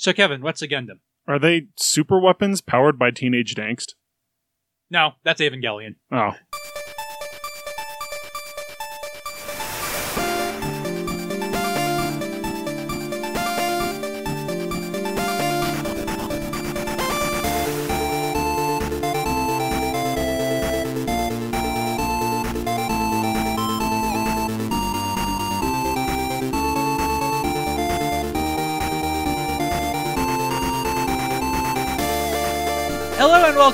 So, Kevin, what's a Gundam? Are they super weapons powered by teenage angst? No, that's Evangelion. Oh.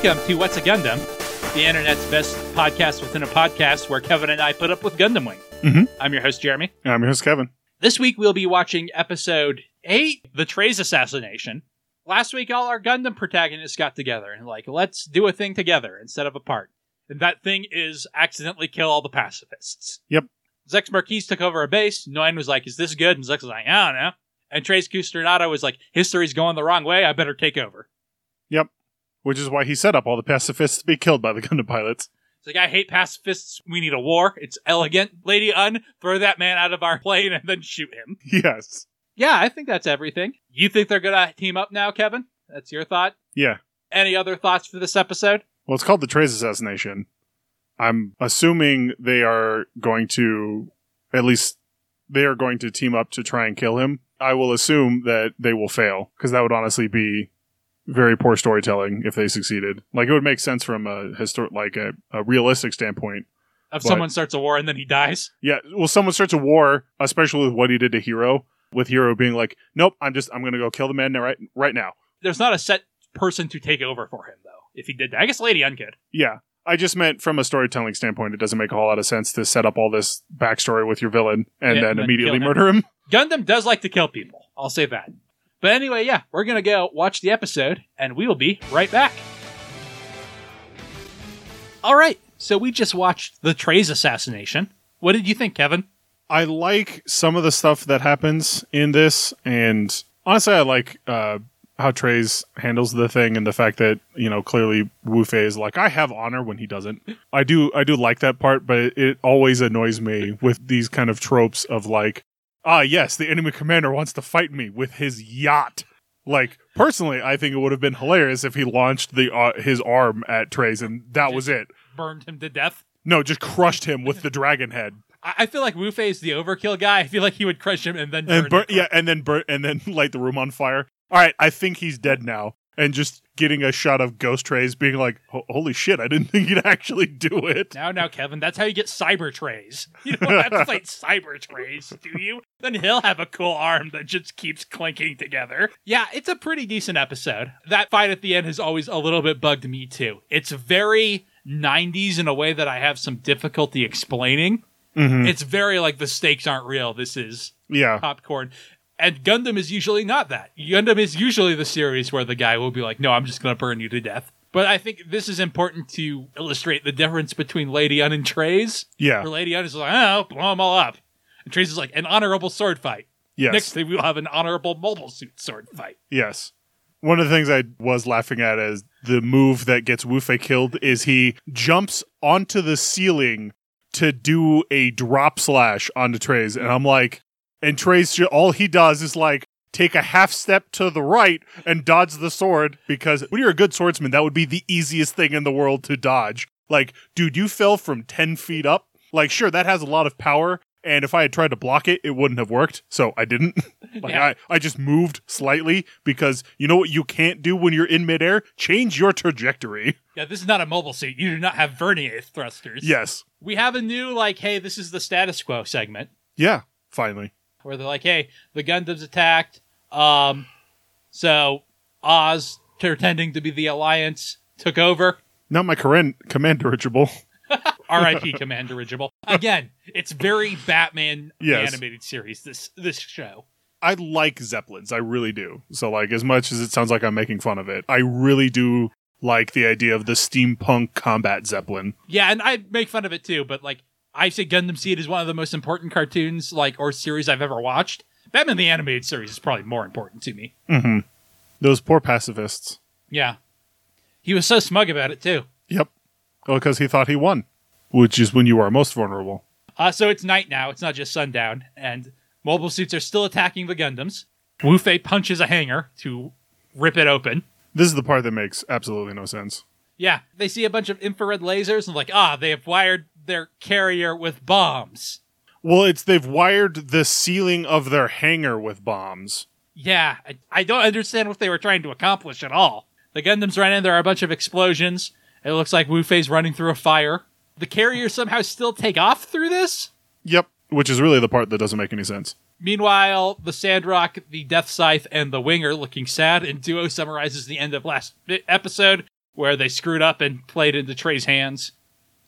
Welcome to What's a Gundam, the internet's best podcast within a podcast where Kevin and I put up with Gundam Wing. Mhm. I'm your host, Jeremy. I'm your host, Kevin. This week we'll be watching episode 8, The Treize Assassination. Last week all our Gundam protagonists got together and like, let's do a thing together instead of apart. And that thing is accidentally kill all the pacifists. Yep. Zechs Merquise took over a base. Noin was like, is this good? And Zechs was like, I don't know. And Treize Khushrenada was like, history's going the wrong way. I better take over. Which is why he set up all the pacifists to be killed by the Gundam pilots. It's like, I hate pacifists. We need a war. It's elegant. Lady Une, throw that man out of our plane and then shoot him. Yes. Yeah, I think that's everything. You think they're going to team up now, Kevin? That's your thought? Yeah. Any other thoughts for this episode? Well, it's called the Treize assassination. I'm assuming they are going to, at least, they are going to team up to try and kill him. I will assume that they will fail because that would honestly be very poor storytelling if they succeeded. Like it would make sense from a histor- like a, a realistic standpoint. If What? someone starts a war and then he dies? Yeah, well, someone starts a war, especially with what he did to Heero, with Heero being like, "Nope, I'm just I'm going to go kill the man right right now." There's not a set person to take over for him, though, if he did that. I guess Lady Une could. Yeah. I just meant from a storytelling standpoint, it doesn't make a whole lot of sense to set up all this backstory with your villain and Yeah, then and then immediately him. murder him. Gundam does like to kill people. I'll say that. But anyway, yeah, we're going to go watch the episode, and we will be right back. All right, so we just watched the Treize assassination. What did you think, Kevin? I like some of the stuff that happens in this, and honestly, I like uh, how Treize handles the thing and the fact that you know clearly Wu Fei is like, I have honor when he doesn't. I do, I do like that part, but it, it always annoys me with these kind of tropes of like, ah, yes, the enemy commander wants to fight me with his yacht. Like personally, I think it would have been hilarious if he launched the uh, his arm at Treize and that was it. Burned him to death. No, just crushed him with the dragon head. I, I feel like Wu Fei is the overkill guy. I feel like he would crush him and then burn and burn, him. yeah, and then burn, and then light the room on fire. All right, I think he's dead now. And just getting a shot of Ghost Treize being like, "Holy shit! I didn't think he'd actually do it." Now, now, Kevin, that's how you get cyber Treize. You don't have to fight cyber Treize, do you? Then he'll have a cool arm that just keeps clinking together. Yeah, it's a pretty decent episode. That fight at the end has always a little bit bugged me too. It's very 90s in a way that I have some difficulty explaining. Mhm. It's very like the stakes aren't real. This is Yeah, popcorn. And Gundam is usually not that. Gundam is usually the series where the guy will be like, no, I'm just going to burn you to death. But I think this is important to illustrate the difference between Lady Une and Treize. yeah, Where Lady Une is like, oh, blow them all up. And Treize is like, an honorable sword fight. yes, Next thing we'll have an honorable mobile suit sword fight. yes. One of the things I was laughing at as the move that gets Wu Fei killed is he jumps onto the ceiling to do a drop slash onto Treize, and I'm like, and Treize ju- all he does is like take a half step to the right and dodge the sword because when you're a good swordsman, that would be the easiest thing in the world to dodge. Like, dude, you fell from ten feet up. Like, sure, that has a lot of power. And if I had tried to block it, it wouldn't have worked. So I didn't. like Yeah. I, I just moved slightly because you know what you can't do when you're in midair? Change your trajectory. Yeah, this is not a mobile suit. You do not have vernier thrusters. Yes. We have a new, like, hey, this is the status quo segment. Yeah. Finally. Where they're like, "Hey, the Gundam's attacked. Um, so Oz, pretending to be the Alliance, took over. Not my current command dirigible. R.I.P. Commander Dirigible. Again, it's very Batman Yes. animated series. This this show. I like Zeppelins. I really do. So like as much as it sounds like I'm making fun of it, I really do like the idea of the steampunk combat Zeppelin. Yeah, and I make fun of it too, but like I say, Gundam Seed is one of the most important cartoons, like or series I've ever watched. Batman the animated series is probably more important to me. Mm-hmm. Those poor pacifists. Yeah, he was so smug about it too. Yep. Well, because he thought he won, which is when you are most vulnerable. Uh, so it's night now. It's not just sundown, and mobile suits are still attacking the Gundams. Wu Fei punches a hanger to rip it open. This is the part that makes absolutely no sense. Yeah, they see a bunch of infrared lasers and like, ah, they have wired their carrier with bombs. Well, it's they've wired the ceiling of their hangar with bombs. Yeah, I, I don't understand what they were trying to accomplish at all. The Gundams run in, there are a bunch of explosions. It looks like Wu Fei's running through a fire. The carriers somehow still take off through this? Yep, which is really the part that doesn't make any sense. Meanwhile, the Sandrock, the Death Scythe, and the Winger looking sad, and Duo summarizes the end of last episode where they screwed up and played into Trey's hands.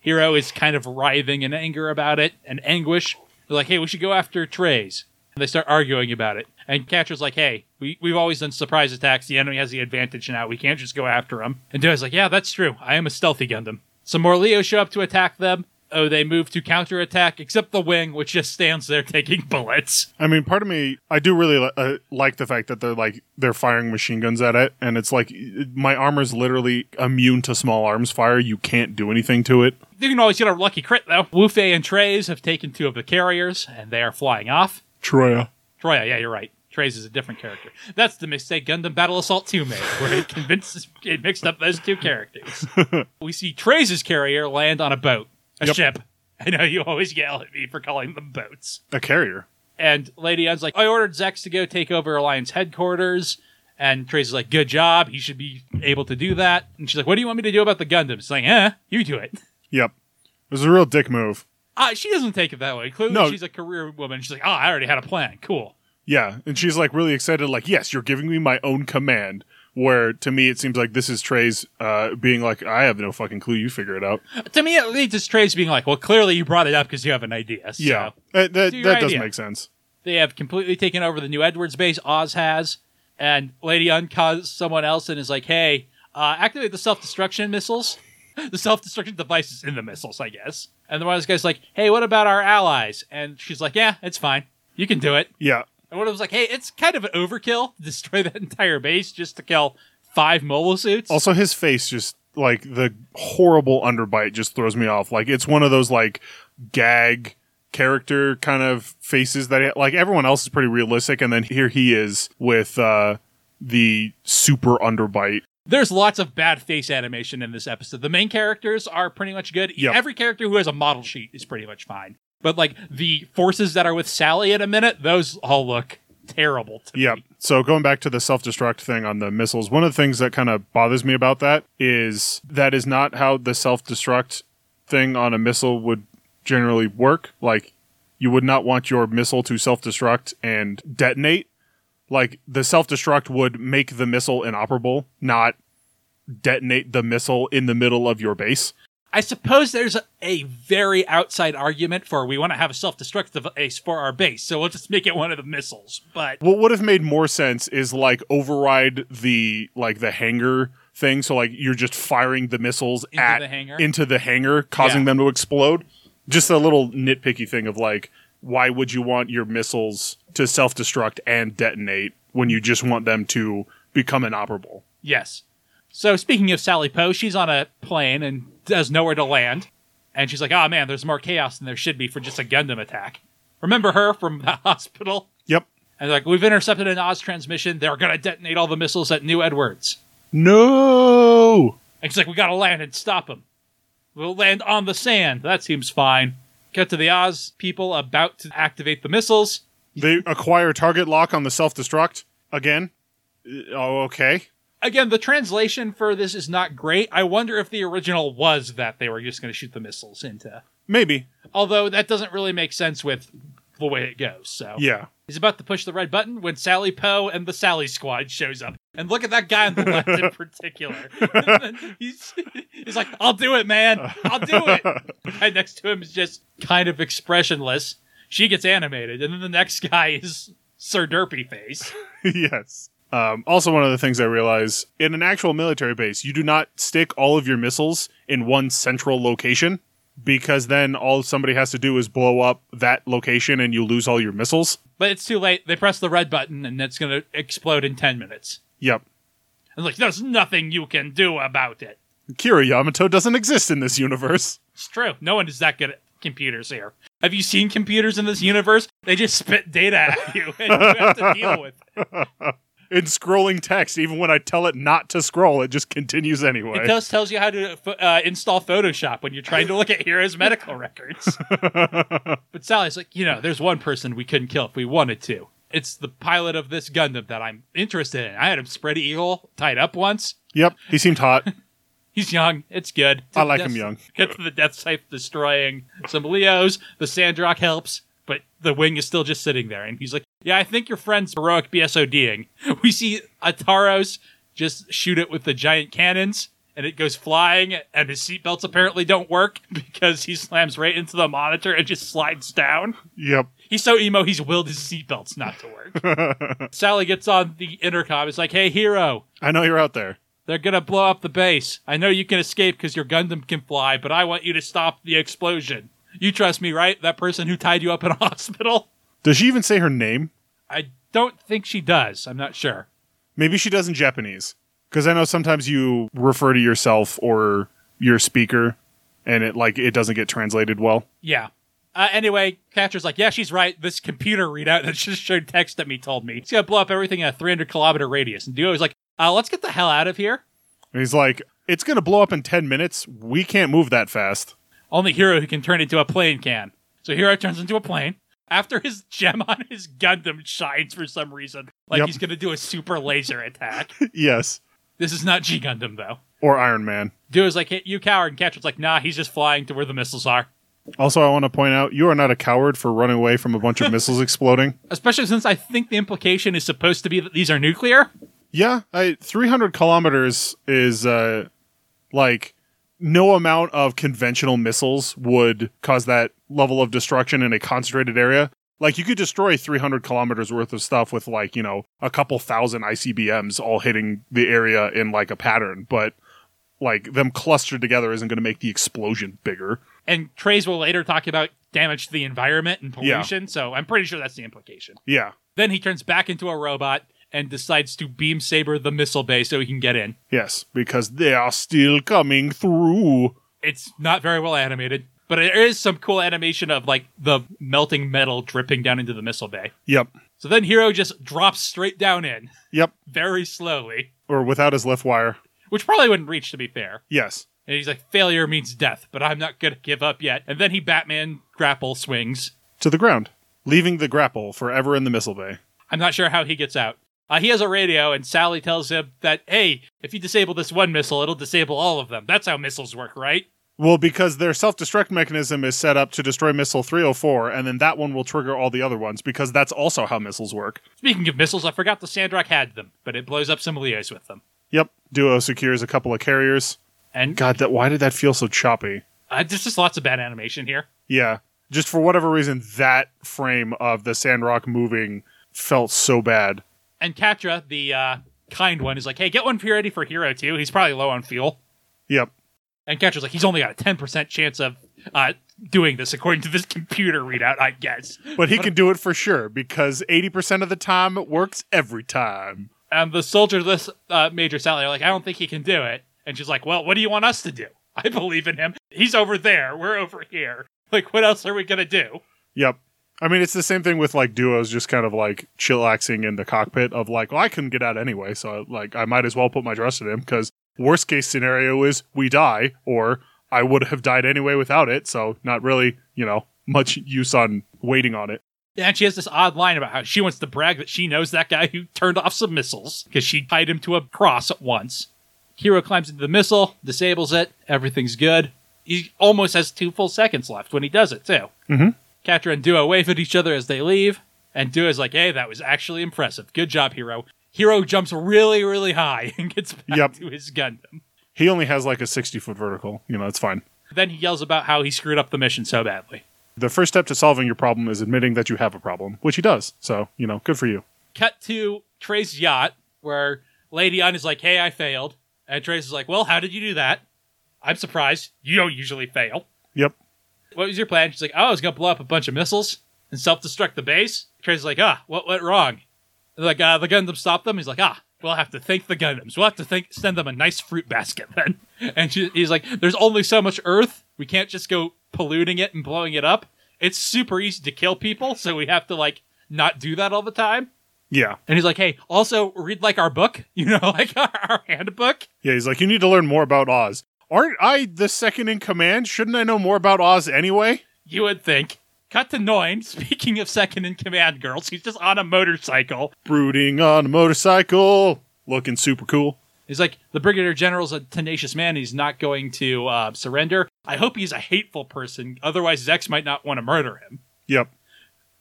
Heero is kind of writhing in anger about it and anguish. They're like, hey, we should go after Treize. And they start arguing about it. And Quatre's like, hey, we, we've always done surprise attacks. The enemy has the advantage now. We can't just go after him. And Duo's like, yeah, that's true. I am a stealthy Gundam. Some more Leo show up to attack them. Oh, they move to counterattack, except the wing, which just stands there taking bullets. I mean, part of me, I do really li- uh, like the fact that they're like they're firing machine guns at it, and it's like my armor's literally immune to small arms fire. You can't do anything to it. You can always get a lucky crit, though. Wufei and Trey's have taken two of the carriers, and they are flying off. Trowa. Trowa, yeah, you're right. Treize is a different character. That's the mistake Gundam Battle Assault 2 made, where it convinced it mixed up those two characters. we see Trey's carrier land on a boat, a Yep. ship. I know you always yell at me for calling them boats. A carrier. And Lady Une's like, I ordered Zechs to go take over Alliance headquarters. And Treize is like, good job. He should be able to do that. And she's like, what do you want me to do about the Gundams? It's like, eh, you do it. Yep. It was a real dick move. Uh, she doesn't take it that way. Clearly, No. she's a career woman. She's like, oh, I already had a plan. Cool. Yeah, and she's like really excited, like, yes, you're giving me my own command. Where to me it seems like this is Treize uh, being like, I have no fucking clue. You figure it out. To me, it leads to Treize being like, well, clearly you brought it up because you have an idea. So Yeah, that that, do that your does make sense. They have completely taken over the New Edwards base. Oz has, and Lady Une someone else and is like, "Hey, uh, activate the self-destruction missiles, the self-destruction devices in the missiles, I guess." And the one of those guy's like, "Hey, what about our allies?" And she's like, "Yeah, it's fine. You can do it." Yeah, And one of them's like, "Hey, it's kind of an overkill destroy that entire base just to kill five mobile suits." Also, his face just like the horrible underbite just throws me off. Like it's one of those like gag character kind of faces that like everyone else is pretty realistic, and then here he is with uh the super underbite. There's lots of bad face animation in this episode. The main characters are pretty much good. Yep. Every character who has a model sheet is pretty much fine. But like the forces that are with Sally in a minute, those all look terrible to Yep. me. So going back to the self destruct thing on the missiles, one of the things that kind of bothers me about that is that is not how the self destruct thing on a missile would generally work. Like you would not want your missile to self destruct and detonate. Like the self destruct would make the missile inoperable, not detonate the missile in the middle of your base. I suppose there's a, very outside argument for we want to have a self-destruct device for our base, so we'll just make it one of the missiles. But What would have made more sense is like override the like the hangar thing. So like you're just firing the missiles Into at the hangar? into the hangar, causing Yeah. them to explode. Just a little nitpicky thing of like, why would you want your missiles to self destruct and detonate when you just want them to become inoperable? Yes. So speaking of Sally Po, she's on a plane and does nowhere to land. And she's like, oh man, there's more chaos than there should be for just a Gundam attack. Remember her from the hospital? Yep. And they're like, we've intercepted an Oz transmission. They're going to detonate all the missiles at New Edwards. No. And she's like, we got to land and stop them. We'll land on the sand. That seems fine. Cut to the Oz people about to activate the missiles. They acquire target lock on the self destruct again. Uh, Oh, okay. Again, the translation for this is not great. I wonder if the original was that they were just going to shoot the missiles into. Maybe. Although that doesn't really make sense with the way it goes. So Yeah. he's about to push the red button when Sally Po and the Sally Squad shows up. And look at that guy on the left in particular. He's, he's like, "I'll do it, man. I'll do it." The guy next to him is just kind of expressionless. She gets animated, and then the next guy is Sir Derpy Face. yes. Um, also, one of the things I realize in an actual military base, you do not stick all of your missiles in one central location because then all somebody has to do is blow up that location and you lose all your missiles. But it's too late. They press the red button, and it's going to explode in ten minutes. Yep. And like, there's nothing you can do about it. Kira Yamato doesn't exist in this universe. It's true. No one is that good at computers here. Have you seen computers in this universe? They just spit data at you and you have to deal with it. In scrolling text, even when I tell it not to scroll, it just continues anyway. It just tells you how to uh, install Photoshop when you're trying to look at Heero's medical records. but Sally's like, you know, there's one person we couldn't kill if we wanted to. It's the pilot of this Gundam that I'm interested in. I had him spread eagle tied up once. yep, he seemed hot. He's young. It's good. I like Death- him young. Get to the death scythe destroying some Leos. The Sandrock helps, but the wing is still just sitting there. And he's like, Yeah, I think your friend's heroic BSODing. We see Ataros just shoot it with the giant cannons. And it goes flying, and his seatbelts apparently don't work because he slams right into the monitor and just slides down. Yep. He's so emo, he's willed his seatbelts not to work. Sally gets on the intercom. It's like, hey, Heero, I know you're out there. they're gonna blow up the base. I know you can escape because your Gundam can fly, but I want you to stop the explosion. You trust me, right? That person who tied you up in a hospital? Does she even say her name? I don't think she does. I'm not sure. Maybe she does in Japanese. Because I know sometimes you refer to yourself or your speaker, and it like it doesn't get translated well. Yeah. Uh, anyway, Quatre's like, yeah, she's right. This computer readout that just showed text at me told me it's gonna blow up everything in a 300 kilometer radius. And Duo's like, uh, let's get the hell out of here. And he's like, "It's gonna blow up in ten minutes. We can't move that fast." Only Heero who can turn into a plane can. So Heero turns into a plane. After his gem on his Gundam shines for some reason, like Yep. he's gonna do a super laser attack. yes, this is not G Gundam though. or Iron Man. Duo's like, hey, you coward, and Quatre's like, nah, he's just flying to where the missiles are. Also, I want to point out you are not a coward for running away from a bunch of missiles exploding. Especially since I think the implication is supposed to be that these are nuclear. Yeah, I, 300 kilometers is uh, like no amount of conventional missiles would cause that level of destruction in a concentrated area. Like you could destroy 300 kilometers worth of stuff with like you know a couple thousand ICBMs all hitting the area in like a pattern, but like them clustered together isn't going to make the explosion bigger. And Treize will later talk about damage to the environment and Yeah. pollution, so I'm pretty sure that's the implication. Yeah, Then he turns back into a robot and decides to beam saber the missile bay so he can get in. yes, because they are still coming through. It's not very well animated, but there is some cool animation of like the melting metal dripping down into the missile bay. Yep, So then Heero just drops straight down in, yep, very slowly, or without his lift wire. which probably wouldn't reach to be fair. Yes, And he's like, failure means death, but I'm not gonna give up yet. And then he Batman grapple swings. to the ground, leaving the grapple forever in the missile bay. I'm not sure how he gets out. Uh, he has a radio, and Sally tells him that, hey, if you disable this one missile, it'll disable all of them. That's how missiles work, right? Well, because their self destruct mechanism is set up to destroy missile 304, and then that one will trigger all the other ones, because that's also how missiles work. Speaking of missiles, I forgot the Sandrock had them, but it blows up some Leos with them. Yep, Duo secures a couple of carriers. And God, that why did that feel so choppy? uh, there's just lots of bad animation here. Yeah, just for whatever reason, that frame of the Sandrock moving felt so bad. And Quatre, the uh, kind one, is like, hey, get one ready for Heero too. He's probably low on fuel. Yep, And Quatre's like, he's only got a 10% chance of uh, doing this according to this computer readout, I guess. but he can do it for sure because 80% of the time it works every time. And the soldier list uh, Major Sally are like, I don't think he can do it. And she's like, Well, what do you want us to do? I believe in him. He's over there. We're over here. Like, what else are we gonna do? Yep. I mean, it's the same thing with like duos, just kind of like chillaxing in the cockpit of like, well, I couldn't get out anyway, so like I might as well put my trust in him because worst case scenario is we die, or I would have died anyway without it, so not really, you know, much use on waiting on it. And she has this odd line about how she wants to brag that she knows that guy who turned off some missiles because she tied him to a cross at once. Hero climbs into the missile, disables it. Everything's good. He almost has two full seconds left when he does it, too. Mhm. Quatre and Duo wave at each other as they leave. And Duo's like, hey, that was actually impressive. Good job, Heero. Heero jumps really, really high and gets back Yep. to his Gundam. He only has like a 60 foot vertical, you know, it's fine. Then he yells about how he screwed up the mission so badly. The first step to solving your problem is admitting that you have a problem, which he does. So, you know, good for you. cut to Trey's yacht where Lady Une is like, hey, I failed. And Treize is like, well, how did you do that? I'm surprised. You don't usually fail. Yep. What was your plan? She's like, oh, I was going to blow up a bunch of missiles and self destruct the base. Treize is like, ah, what went wrong? They're like, uh, the Gundam stopped them. He's like, ah, we'll have to thank the Gundams. We'll have to thank, send them a nice fruit basket then. And she, he's like, there's only so much Earth. We can't just go polluting it and blowing it up. it's super easy to kill people, so we have to like not do that all the time. Yeah. And he's like, hey, also read like our book, you know, like our, our handbook. Yeah, he's like, you need to learn more about Oz. Aren't I the second in command? Shouldn't I know more about Oz anyway? You would think. Cut to Noin. Speaking of second in command girls, he's just on a motorcycle. Brooding on a motorcycle, looking super cool. He's like, the Brigadier General's a tenacious man. He's not going to uh, surrender. I hope he's a hateful person. Otherwise, Zechs might not want to murder him. Yep.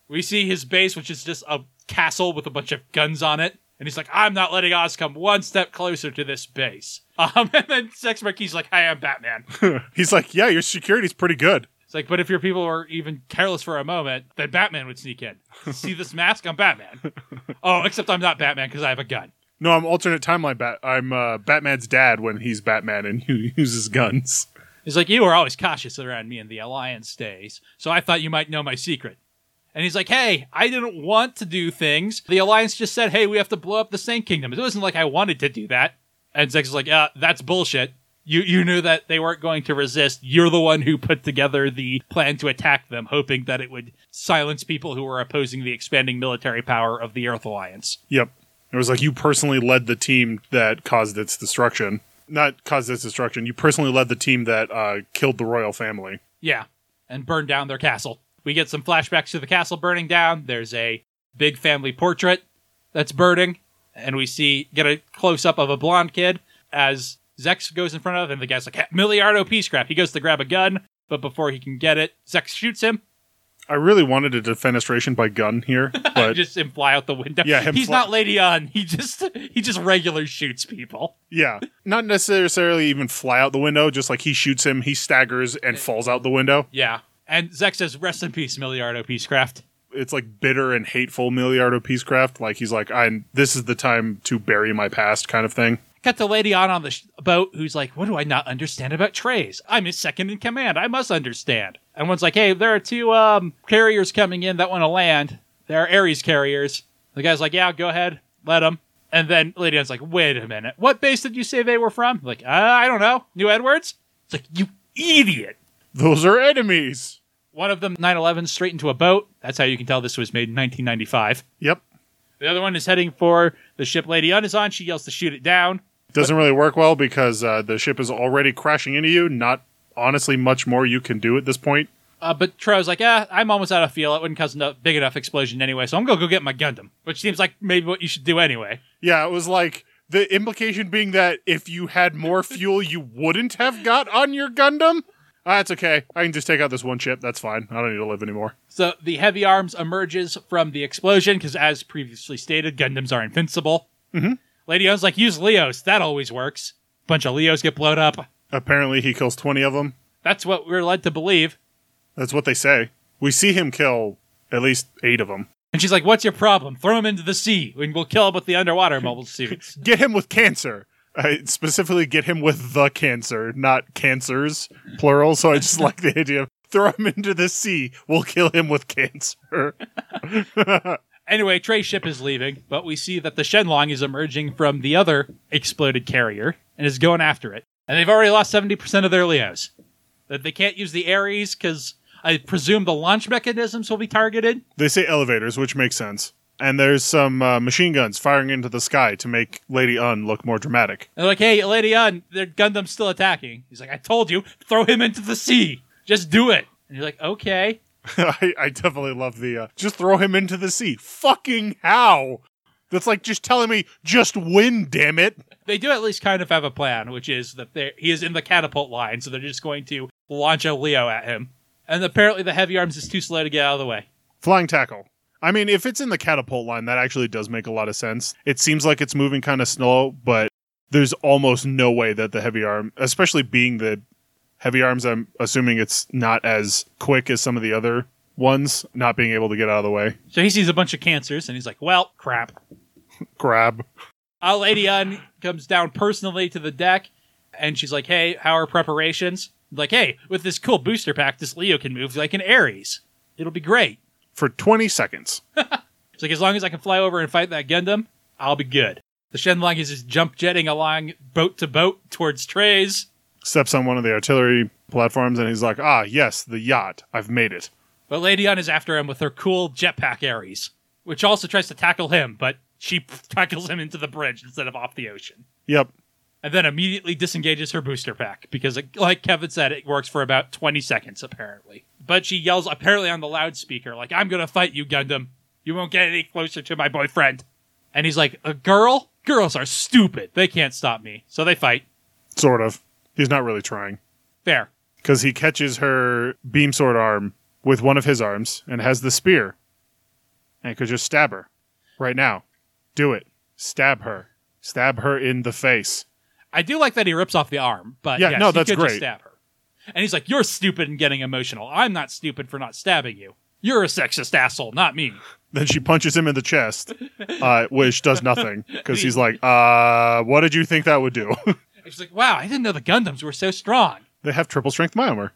We see his base, which is just a castle with a bunch of guns on it. And he's like, I'm not letting Oz come one step closer to this base. Um, and then Zechs Merquise like, Hi, I'm Batman. he's like, yeah, your security's pretty good. It's like, but if your people were even careless for a moment, then Batman would sneak in. See this mask? I'm Batman. oh, except I'm not Batman because I have a gun. No, I'm alternate timeline. Bat. I'm uh, Batman's dad when he's Batman and he uses guns. He's like, You were always cautious around me in the Alliance days, so I thought you might know my secret. And he's like, Hey, I didn't want to do things. The Alliance just said, Hey, we have to blow up the Sanc Kingdom. It wasn't like I wanted to do that. And Zechs is like, Yeah, that's bullshit. You, you knew that they weren't going to resist. You're the one who put together the plan to attack them, hoping that it would silence people who were opposing the expanding military power of the Earth Alliance. Yep. It was like you personally led the team that caused its destruction. Not caused its destruction. You personally led the team that uh, killed the royal family. Yeah, and burned down their castle. We get some flashbacks to the castle burning down. There's a big family portrait that's burning, and we see get a close up of a blonde kid as Zechs goes in front of, him and the guy's like, Milliardo Peacecraft. He goes to grab a gun, but before he can get it, Zechs shoots him. I really wanted a defenestration by gun here, but just him fly out the window. Yeah, he's fly- not Lady Une. He just he just regular shoots people. yeah, not necessarily even fly out the window. Just like he shoots him, he staggers and falls out the window. Yeah, and Zechs says, "Rest in peace, Milliardo Peacecraft." It's like bitter and hateful Milliardo Peacecraft. Like he's like, I this is the time to bury my past, kind of thing. Got the lady on on the sh- boat who's like, "What do I not understand about Treize? I'm his second in command. I must understand." And one's like, "Hey, there are two um, carriers coming in that want to land. They're Aries carriers." The guy's like, "Yeah, go ahead, let them." And then Lady Une's like, "Wait a minute, what base did you say they were from?" Like, uh, I don't know, New Edwards. It's like, you idiot. Those are enemies. One of them 911 straight into a boat. That's how you can tell this was made in 1995. Yep. The other one is heading for the ship Lady Une is on. She yells to shoot it down. Doesn't really work well because uh, the ship is already crashing into you. Not honestly much more you can do at this point. Uh, but Tro's like, ah, I'm almost out of fuel. It wouldn't cause a big enough explosion anyway, so I'm gonna go get my Gundam, which seems like maybe what you should do anyway. Yeah, it was like the implication being that if you had more fuel, you wouldn't have got on your Gundam. Ah, that's okay. I can just take out this one chip. That's fine. I don't need to live anymore. So the heavy arms emerges from the explosion because, as previously stated, Gundams are invincible. Mm-hmm. Lady Une's like, use Leos. That always works. Bunch of Leos get blown up. Apparently, he kills 20 of them. That's what we're led to believe. That's what they say. We see him kill at least eight of them. And she's like, "What's your problem? Throw him into the sea, and we'll kill him with the underwater mobile suits." Get him with cancer. I specifically get him with the cancer, not cancers, plural. So I just like the idea of throw him into the sea. We'll kill him with cancer. Anyway, Trey's ship is leaving, but we see that the Shenlong is emerging from the other exploded carrier and is going after it. And they've already lost 70% of their Leos. That they can't use the Aries because I presume the launch mechanisms will be targeted. They say elevators, which makes sense. And there's some uh, machine guns firing into the sky to make Lady Une look more dramatic. And they're like, hey, Lady Une, their Gundam's still attacking. He's like, I told you, throw him into the sea. Just do it. And you're like, okay. I, I definitely love the uh, just throw him into the sea. Fucking how? That's like just telling me just win, damn it. They do at least kind of have a plan, which is that he is in the catapult line, so they're just going to launch a Leo at him. And apparently the heavy arms is too slow to get out of the way. Flying tackle. I mean, if it's in the catapult line, that actually does make a lot of sense. It seems like it's moving kind of slow, but there's almost no way that the heavy arm, especially being the heavy arms, I'm assuming it's not as quick as some of the other ones, not being able to get out of the way. So he sees a bunch of cancers and he's like, well, crap. Grab. Our Lady Une comes down personally to the deck and she's like, hey, how are preparations? Like, hey, with this cool booster pack, this Leo can move like an Aries. It'll be great. For 20 seconds. She's like, as long as I can fly over and fight that Gundam, I'll be good. The Shenlong is just jump jetting along boat to boat towards Treize. Steps on one of the artillery platforms and he's like, ah, yes, the yacht. I've made it. But Lady Dion is after him with her cool jetpack Aries, which also tries to tackle him, but she tackles him into the bridge instead of off the ocean. Yep. And then immediately disengages her booster pack because, like Kevin said, it works for about 20 seconds, apparently. But she yells, apparently on the loudspeaker, like, I'm going to fight you, Gundam. You won't get any closer to my boyfriend. And he's like, A girl? Girls are stupid. They can't stop me. So they fight. Sort of. He's not really trying. Fair. Because he catches her beam sword arm with one of his arms and has the spear. And could just stab her. Right now. Do it. Stab her. Stab her in the face. I do like that he rips off the arm, but Yeah, yes, no, he that's could just great. stab her. And he's like, "You're stupid and getting emotional. I'm not stupid for not stabbing you. You're a sexist asshole, not me." Then she punches him in the chest, uh, which does nothing. Because he's like, uh, what did you think that would do? He's like, "Wow, I didn't know the Gundams were so strong." they have triple strength Myomer.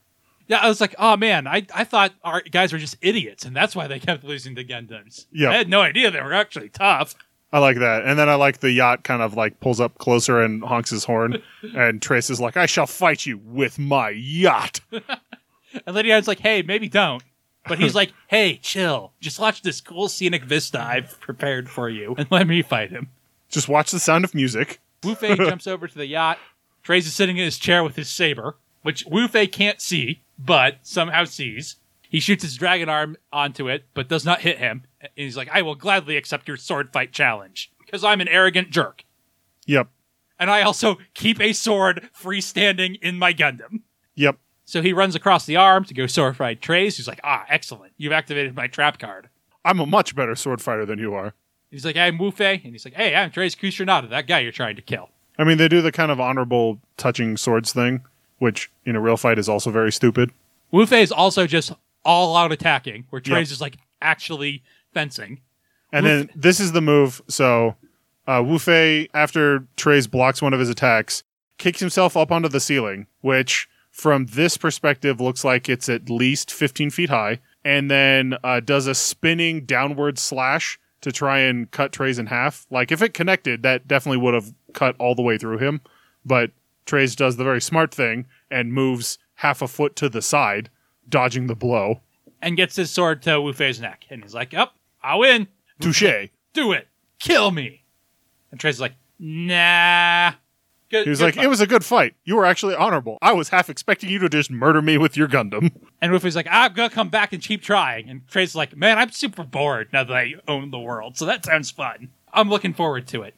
Yeah, I was like, "Oh man, I I thought our guys were just idiots, and that's why they kept losing to Gundams." Yeah. I had no idea they were actually tough. I like that. And then I like the yacht kind of like pulls up closer and honks his horn. and Treize is like, I shall fight you with my yacht. And Lady Diana's like, "Hey, maybe don't." But he's like, "Hey, chill. Just watch this cool scenic vista I've prepared for you, and let me fight him." Just watch the sound of music. Wu Fei jumps over to the yacht. Treize is sitting in his chair with his saber, which Wu Fei can't see, but somehow sees. He shoots his dragon arm onto it, but does not hit him. And he's like, I will gladly accept your sword fight challenge, because I'm an arrogant jerk. Yep. And I also keep a sword freestanding in my Gundam. Yep. So he runs across the arm to go sword fight Treize, who's like, ah, excellent. You've activated my trap card. I'm a much better sword fighter than you are. He's like, I'm Wu Fei. And he's like, hey, I'm Treize Khushrenada, that guy you're trying to kill. I mean, they do the kind of honorable touching swords thing, which in a real fight is also very stupid. Wu Fei is also just all out attacking, where Treize Yep. is like actually fencing. And then this is the move. So uh, Wu Fei, after Treize blocks one of his attacks, kicks himself up onto the ceiling, which from this perspective looks like it's at least 15 feet high, and then uh, does a spinning downward slash to try and cut Treize in half. Like if it connected, that definitely would have cut all the way through him. But Treize does the very smart thing and moves half a foot to the side, dodging the blow. and gets his sword to Wu Fei's neck. And he's like, Up, I'll win. Touche. Do it. Kill me. And Treize is like, Nah. Good, He was good like, fight." "It was a good fight. You were actually honorable. I was half expecting you to just murder me with your Gundam." And Wu Fei's like, I'm gonna come back and keep trying. And Treize is like, Man, I'm super bored now that I own the world. So that sounds fun. I'm looking forward to it.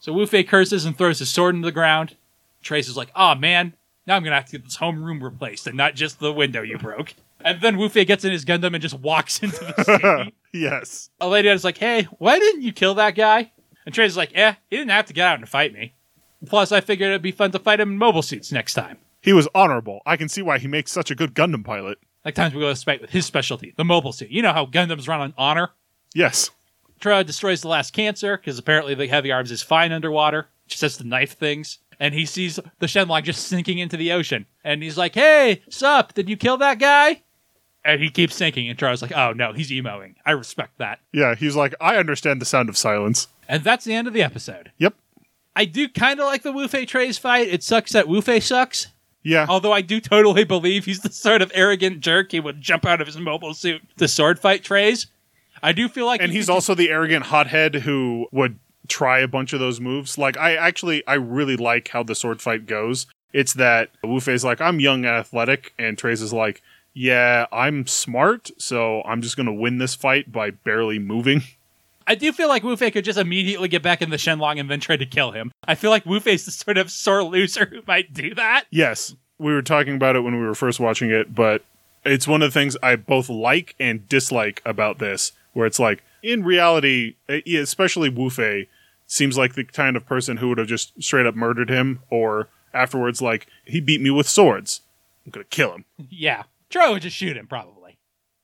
So Wu Fei curses and throws his sword into the ground. Treize is like, Oh man, now I'm gonna have to get this homeroom replaced and not just the window you broke. And then Wufei gets in his Gundam and just walks into the city. yes. a lady is like, "Hey, why didn't you kill that guy?" And Treize is like, "Eh, he didn't have to get out and fight me. Plus, I figured it'd be fun to fight him in mobile suits next time. He was honorable. I can see why he makes such a good Gundam pilot. Like times we go to spec with his specialty, the mobile suit. You know how Gundams run on honor. Yes. Troy destroys the last cancer because apparently the heavy arms is fine underwater. Just has to knife things." And he sees the Shenlong just sinking into the ocean. And he's like, Hey, sup, did you kill that guy? And he keeps sinking. And Charles like, Oh no, he's emoing. I respect that. Yeah, he's like, "I understand the sound of silence." And that's the end of the episode. Yep. I do kind of like the Wu Fei Treize fight. It sucks that Wu Fei sucks. Yeah. Although I do totally believe he's the sort of arrogant jerk he would jump out of his mobile suit to sword fight Treize. I do feel like and he's also the arrogant hothead who would try a bunch of those moves. Like I actually I really like how the sword fight goes. It's that Wu Fei's like, I'm young and athletic, and Treize is like, Yeah, I'm smart, so I'm just gonna win this fight by barely moving. I do feel like Wu Fei could just immediately get back in the Shenlong and then try to kill him. I feel like Wu Fei's the sort of sore loser who might do that. Yes, we were talking about it when we were first watching it, but it's one of the things I both like and dislike about this, where it's like, in reality, especially Wu Fei seems like the kind of person who would have just straight up murdered him, or afterwards, like, he beat me with swords. I'm gonna kill him. Yeah. Troy would just shoot him, probably.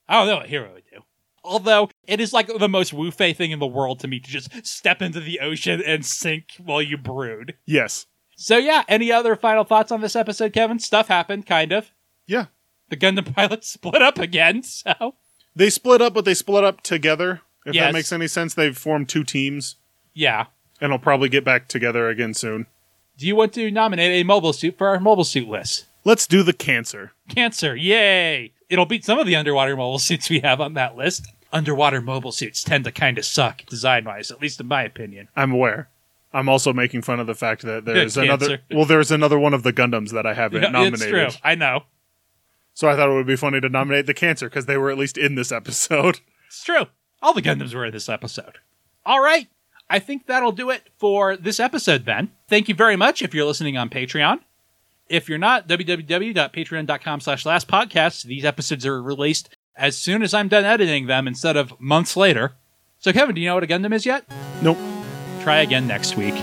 I don't know what Heero would do. Although, it is like the most Wu Fei thing in the world to me to just step into the ocean and sink while you brood. Yes. So yeah, any other final thoughts on this episode, Kevin? Stuff happened, kind of. Yeah. The Gundam pilots split up again, so They split up, but they split up together. If Yes. that makes any sense, they've formed two teams, yeah. and will probably get back together again soon. Do you want to nominate a mobile suit for our mobile suit list? Let's do the cancer. Cancer, yay! It'll beat some of the underwater mobile suits we have on that list. Underwater mobile suits tend to kind of suck design wise, at least in my opinion. I'm aware. I'm also making fun of the fact that there's another. Well, there's another one of the Gundams that I haven't Yeah, nominated. It's true. I know. So I thought it would be funny to nominate the Cancer because they were at least in this episode. It's true. All the Gundams were in this episode. All right. I think that'll do it for this episode then. Thank you very much if you're listening on Patreon. If you're not, www.patreon.com slash last podcast. These episodes are released as soon as I'm done editing them instead of months later. So, Kevin, do you know what a Gundam is yet? Nope. Try again next week.